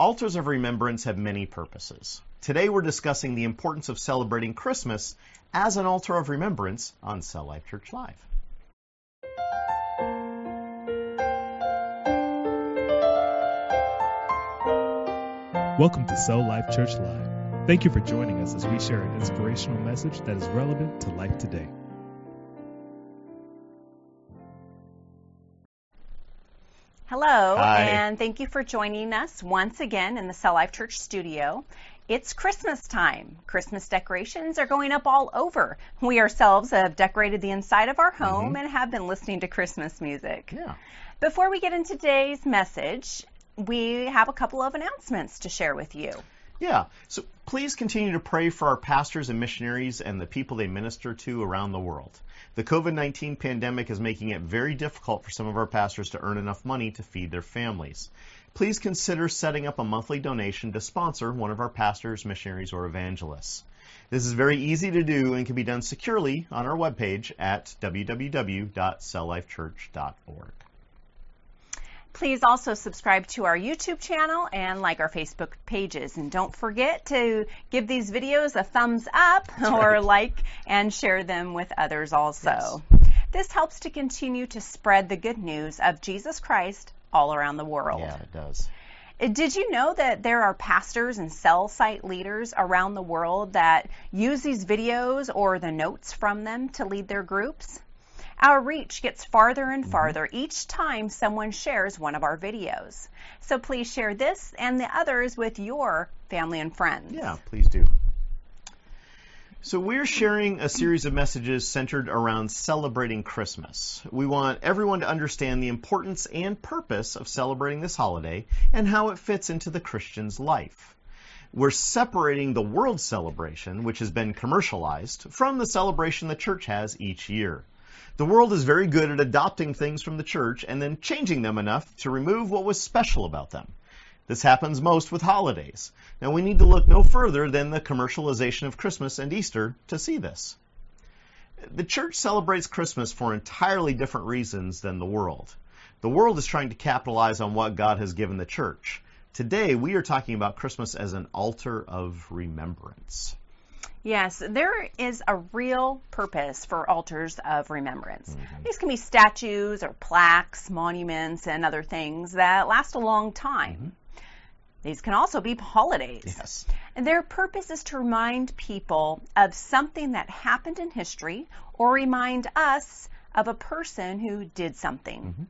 Altars of remembrance have many purposes. Today we're discussing the importance of celebrating Christmas as an altar of remembrance on Cell Life Church Live. Welcome to Cell Life Church Live. Thank you for joining us as we share an inspirational message that is relevant to life today. Hello, Hi. and thank you for joining us once again in the Cell Life Church studio. It's Christmas time. Christmas decorations are going up all over. We ourselves have decorated the inside of our mm-hmm. home and have been listening to Christmas music. Yeah. Before we get into today's message, we have a couple of announcements to share with you. Yeah. So please continue to pray for our pastors and missionaries and the people they minister to around the world. The COVID 19 pandemic is making it very difficult for some of our pastors to earn enough money to feed their families. Please consider setting up a monthly donation to sponsor one of our pastors, missionaries, or evangelists. This is very easy to do and can be done securely on our webpage at www.celllifechurch.org. Please also subscribe to our YouTube channel and like our Facebook pages. And don't forget to give these videos a thumbs up or right. like and share them with others also. This helps to continue to spread the good news of Jesus Christ all around the world. Yeah, it does. Uh, Did you know that there are pastors and cell site leaders around the world that use these videos or the notes from them to lead their groups? Our reach gets farther and mm-hmm. farther each time someone shares one of our videos. So please share this and the others with your family and friends. Yeah, please do. So, we're sharing a series of messages centered around celebrating Christmas. We want everyone to understand the importance and purpose of celebrating this holiday and how it fits into the Christian's life. We're separating the world celebration, which has been commercialized, from the celebration the church has each year. The world is very good at adopting things from the church and then changing them enough to remove what was special about them. This happens most with holidays. Now we need to look no further than the commercialization of Christmas and Easter to see this. The church celebrates Christmas for entirely different reasons than the world. The world is trying to capitalize on what God has given the church. Today we are talking about Christmas as an altar of remembrance. Yes, there is a real purpose for altars of remembrance. Mm-hmm. These can be statues or plaques, monuments, and other things that last a long time. Mm-hmm. These can also be holidays. Yes. And their purpose is to remind people of something that happened in history or remind us of a person who did something. Mm-hmm.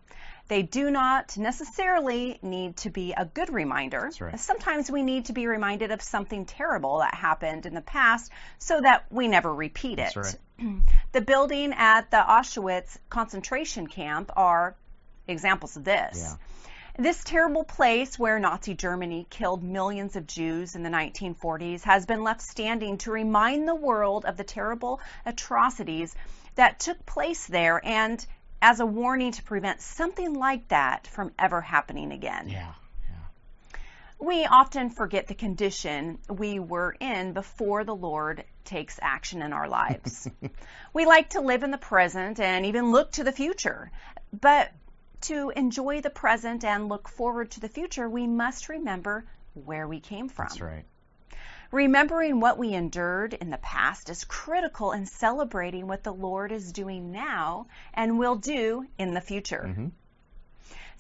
They do not necessarily need to be a good reminder. right. Sometimes we need to be reminded of something terrible that happened in the past so that we never repeat it. That's The building at the Auschwitz concentration camp are examples of this. Yeah. This terrible place where Nazi Germany killed millions of Jews in the 1940s has been left standing to remind the world of the terrible atrocities that took place there and as a warning to prevent something like that from ever happening again. Yeah. We often forget the condition we were in before the Lord takes action in our lives. we like to live in the present and even look to the future. But to enjoy the present and look forward to the future, we must remember where we came from. That's right. Remembering what we endured in the past is critical in celebrating what the Lord is doing now and will do in the future. Mm-hmm.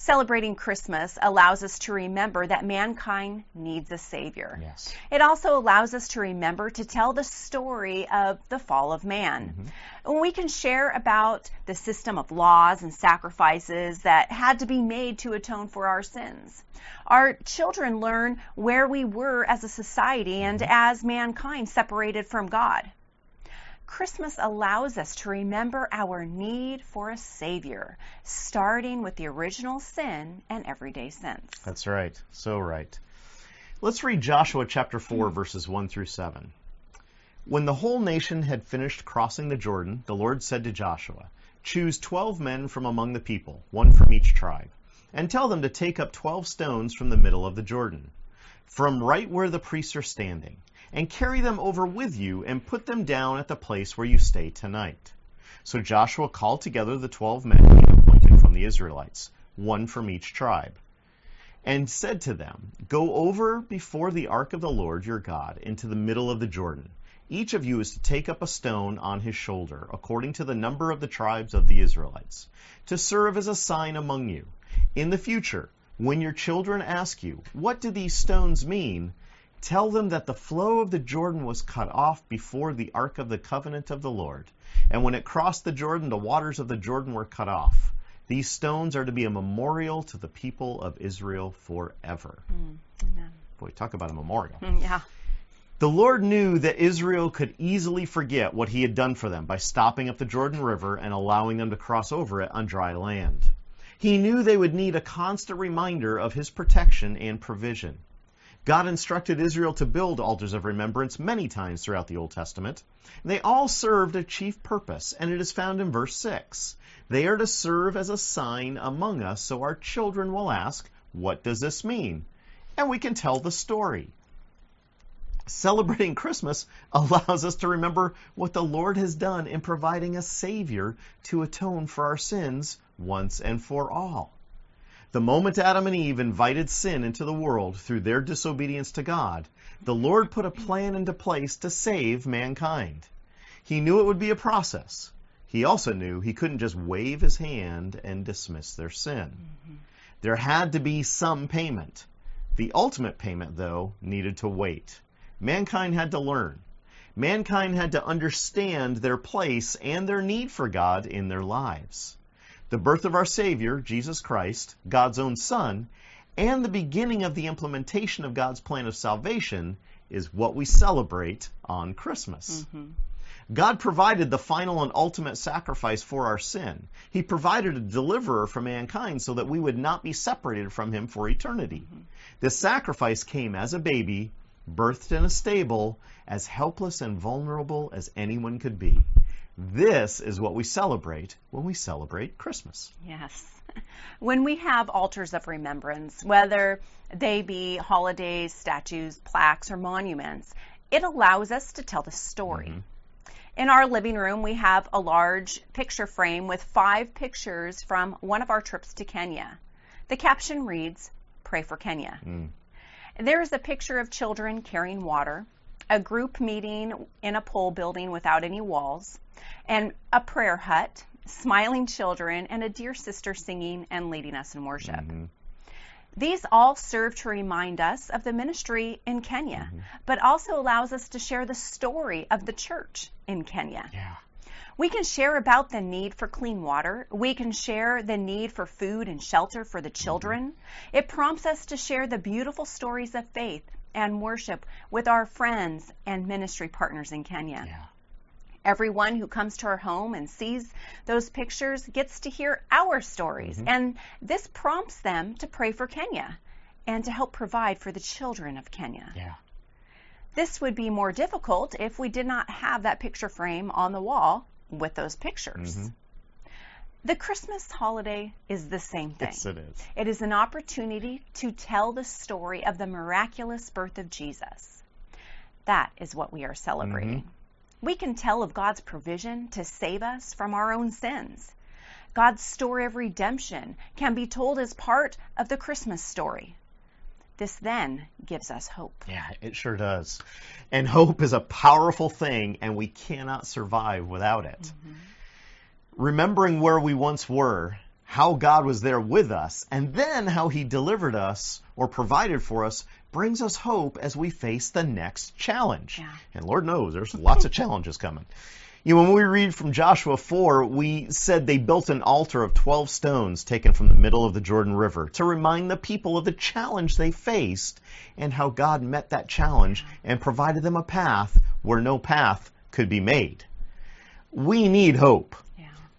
Celebrating Christmas allows us to remember that mankind needs a Savior. Yes. It also allows us to remember to tell the story of the fall of man. Mm-hmm. We can share about the system of laws and sacrifices that had to be made to atone for our sins. Our children learn where we were as a society and mm-hmm. as mankind separated from God. Christmas allows us to remember our need for a Savior, starting with the original sin and everyday sins. That's right. So right. Let's read Joshua chapter 4, hmm. verses 1 through 7. When the whole nation had finished crossing the Jordan, the Lord said to Joshua, Choose twelve men from among the people, one from each tribe, and tell them to take up twelve stones from the middle of the Jordan, from right where the priests are standing, and carry them over with you and put them down at the place where you stay tonight. So Joshua called together the twelve men he had appointed from the Israelites, one from each tribe. and said to them, Go over before the ark of the Lord your God into the middle of the Jordan. Each of you is to take up a stone on his shoulder, according to the number of the tribes of the Israelites, to serve as a sign among you. In the future, when your children ask you, What do these stones mean? Tell them that the flow of the Jordan was cut off before the ark of the covenant of the Lord. And when it crossed the Jordan, the waters of the Jordan were cut off. These stones are to be a memorial to the people of Israel forever. Mm, amen. Boy, talk about a memorial. Mm, yeah. The Lord knew that Israel could easily forget what he had done for them by stopping up the Jordan River and allowing them to cross over it on dry land. He knew they would need a constant reminder of his protection and provision. God instructed Israel to build altars of remembrance many times throughout the Old Testament. They all served a chief purpose, and it is found in verse 6. They are to serve as a sign among us so our children will ask, What does this mean? And we can tell the story celebrating Christmas allows us to remember what the Lord has done in providing a Savior to atone for our sins once and for all. The moment Adam and Eve invited sin into the world through their disobedience to God, the Lord put a plan into place to save mankind. He knew it would be a process. He also knew he couldn't just wave his hand and dismiss their sin. Mm-hmm. There had to be some payment. The ultimate payment, though, needed to wait. Mankind had to learn. Mankind had to understand their place and their need for God in their lives. The birth of our Savior, Jesus Christ, God's own Son, and the beginning of the implementation of God's plan of salvation is what we celebrate on Christmas. Mm-hmm. God provided the final and ultimate sacrifice for our sin. He provided a deliverer for mankind so that we would not be separated from Him for eternity. Mm-hmm. This sacrifice came as a baby birthed in a stable, as helpless and vulnerable as anyone could be. This is what we celebrate when we celebrate Christmas. Yes. When we have altars of remembrance, whether they be holidays, statues, plaques, or monuments, it allows us to tell the story. Mm-hmm. In our living room, we have a large picture frame with five pictures from one of our trips to Kenya. The caption reads, Pray for Kenya. Mm. There is a picture of children carrying water, a group meeting in a pole building without any walls, and a prayer hut, smiling children, and a dear sister singing and leading us in worship. Mm-hmm. These all serve to remind us of the ministry in Kenya, mm-hmm. but also allows us to share the story of the church in Kenya. Yeah. We can share about the need for clean water. We can share the need for food and shelter for the children. It prompts us to share the beautiful stories of faith and worship with our friends and ministry partners in Kenya. Yeah. Everyone who comes to our home and sees those pictures gets to hear our stories, mm-hmm. and this prompts them to pray for Kenya and to help provide for the children of Kenya. Yeah. This would be more difficult if we did not have that picture frame on the wall with those pictures. Mm-hmm. The Christmas holiday is the same thing. Yes, it is. It is an opportunity to tell the story of the miraculous birth of Jesus. That is what we are celebrating. Mm-hmm. We can tell of God's provision to save us from our own sins. God's story of redemption can be told as part of the Christmas story. This then gives us hope. Yeah, it sure does. And hope is a powerful thing, and we cannot survive without it. Mm-hmm. Remembering where we once were, how God was there with us, and then how He delivered us or provided for us brings us hope as we face the next challenge. Yeah. And Lord knows there's lots of challenges coming. You know, when we read from Joshua 4, we said they built an altar of 12 stones taken from the middle of the Jordan River to remind the people of the challenge they faced and how God met that challenge and provided them a path where no path could be made. We need hope.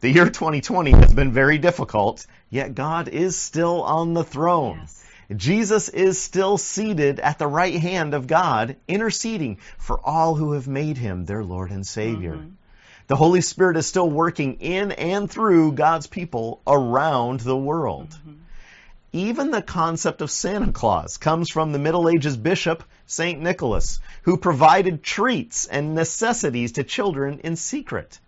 The year 2020 has been very difficult, yet God is still on the throne. Yes. Jesus is still seated at the right hand of God, interceding for all who have made him their Lord and Savior. Mm-hmm. The Holy Spirit is still working in and through God's people around the world. Mm-hmm. Even the concept of Santa Claus comes from the Middle Ages bishop, St. Nicholas, who provided treats and necessities to children in secret.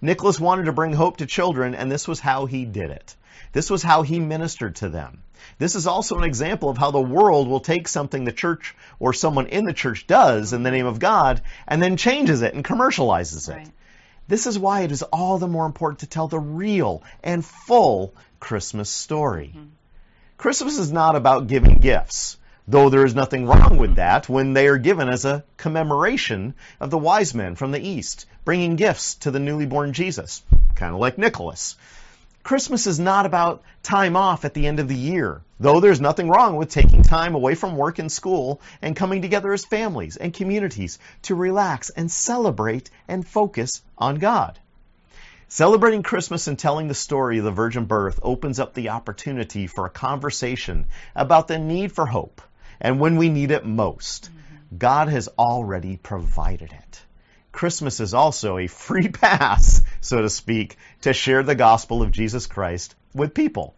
Nicholas wanted to bring hope to children, and this was how he did it. This was how he ministered to them. This is also an example of how the world will take something the church or someone in the church does in the name of God and then changes it and commercializes it. Right. This is why it is all the more important to tell the real and full Christmas story. Mm-hmm. Christmas is not about giving gifts, though there is nothing wrong with hmm. that when they are given as a commemoration of the wise men from the East, bringing gifts to the newly born Jesus, kind of like Nicholas. Christmas is not about time off at the end of the year, though there's nothing wrong with taking time away from work and school and coming together as families and communities to relax and celebrate and focus on God. Celebrating Christmas and telling the story of the virgin birth opens up the opportunity for a conversation about the need for hope and when we need it most. Mm-hmm. God has already provided it. Christmas is also a free pass, so to speak, to share the gospel of Jesus Christ with people.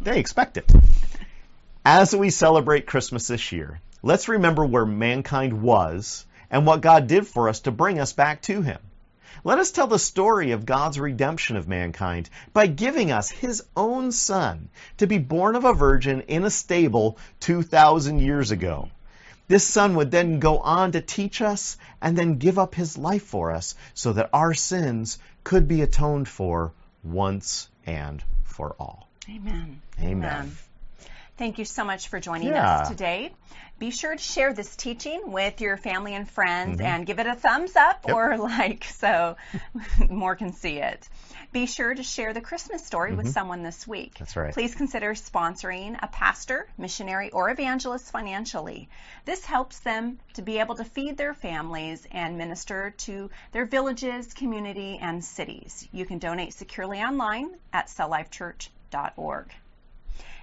They expect it. As we celebrate Christmas this year, let's remember where mankind was and what God did for us to bring us back to Him. Let us tell the story of God's redemption of mankind by giving us His own Son to be born of a virgin in a stable 2,000 years ago. This Son would then go on to teach us and then give up His life for us so that our sins could be atoned for once and for all. Amen. Amen. Thank you so much for joining Yeah. us today. Be sure to share this teaching with your family and friends Mhm. and give it a thumbs up Yep. or like so more can see it. Be sure to share the Christmas story with someone this week. Mm-hmm. That's right. Please consider sponsoring a pastor, missionary, or evangelist financially. This helps them to be able to feed their families and minister to their villages, community, and cities. You can donate securely online at celllifechurch.org.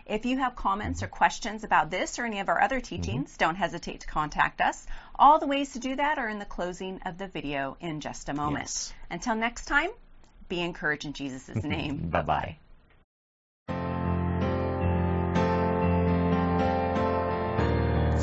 If you have comments or questions about this or any of our other teachings, mm-hmm. don't hesitate to contact us. All the ways to do that are in the closing of the video in just a moment. Yes. Until next time, be encouraged in Jesus' name. Bye-bye.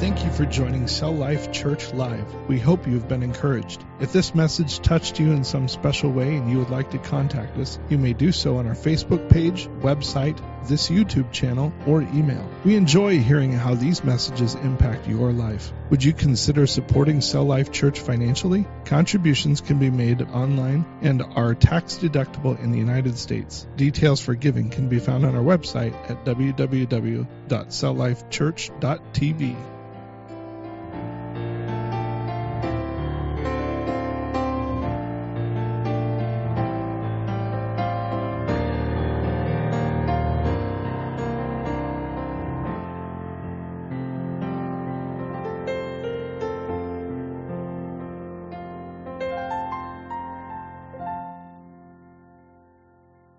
Thank you for joining Cell Life Church Live. We hope you have been encouraged. If this message touched you in some special way and you would like to contact us, you may do so on our Facebook page, website, this YouTube channel, or email. We enjoy hearing how these messages impact your life. Would you consider supporting Cell Life Church financially? Contributions can be made online and are tax deductible in the United States. Details for giving can be found on our website at www.celllifechurch.tv.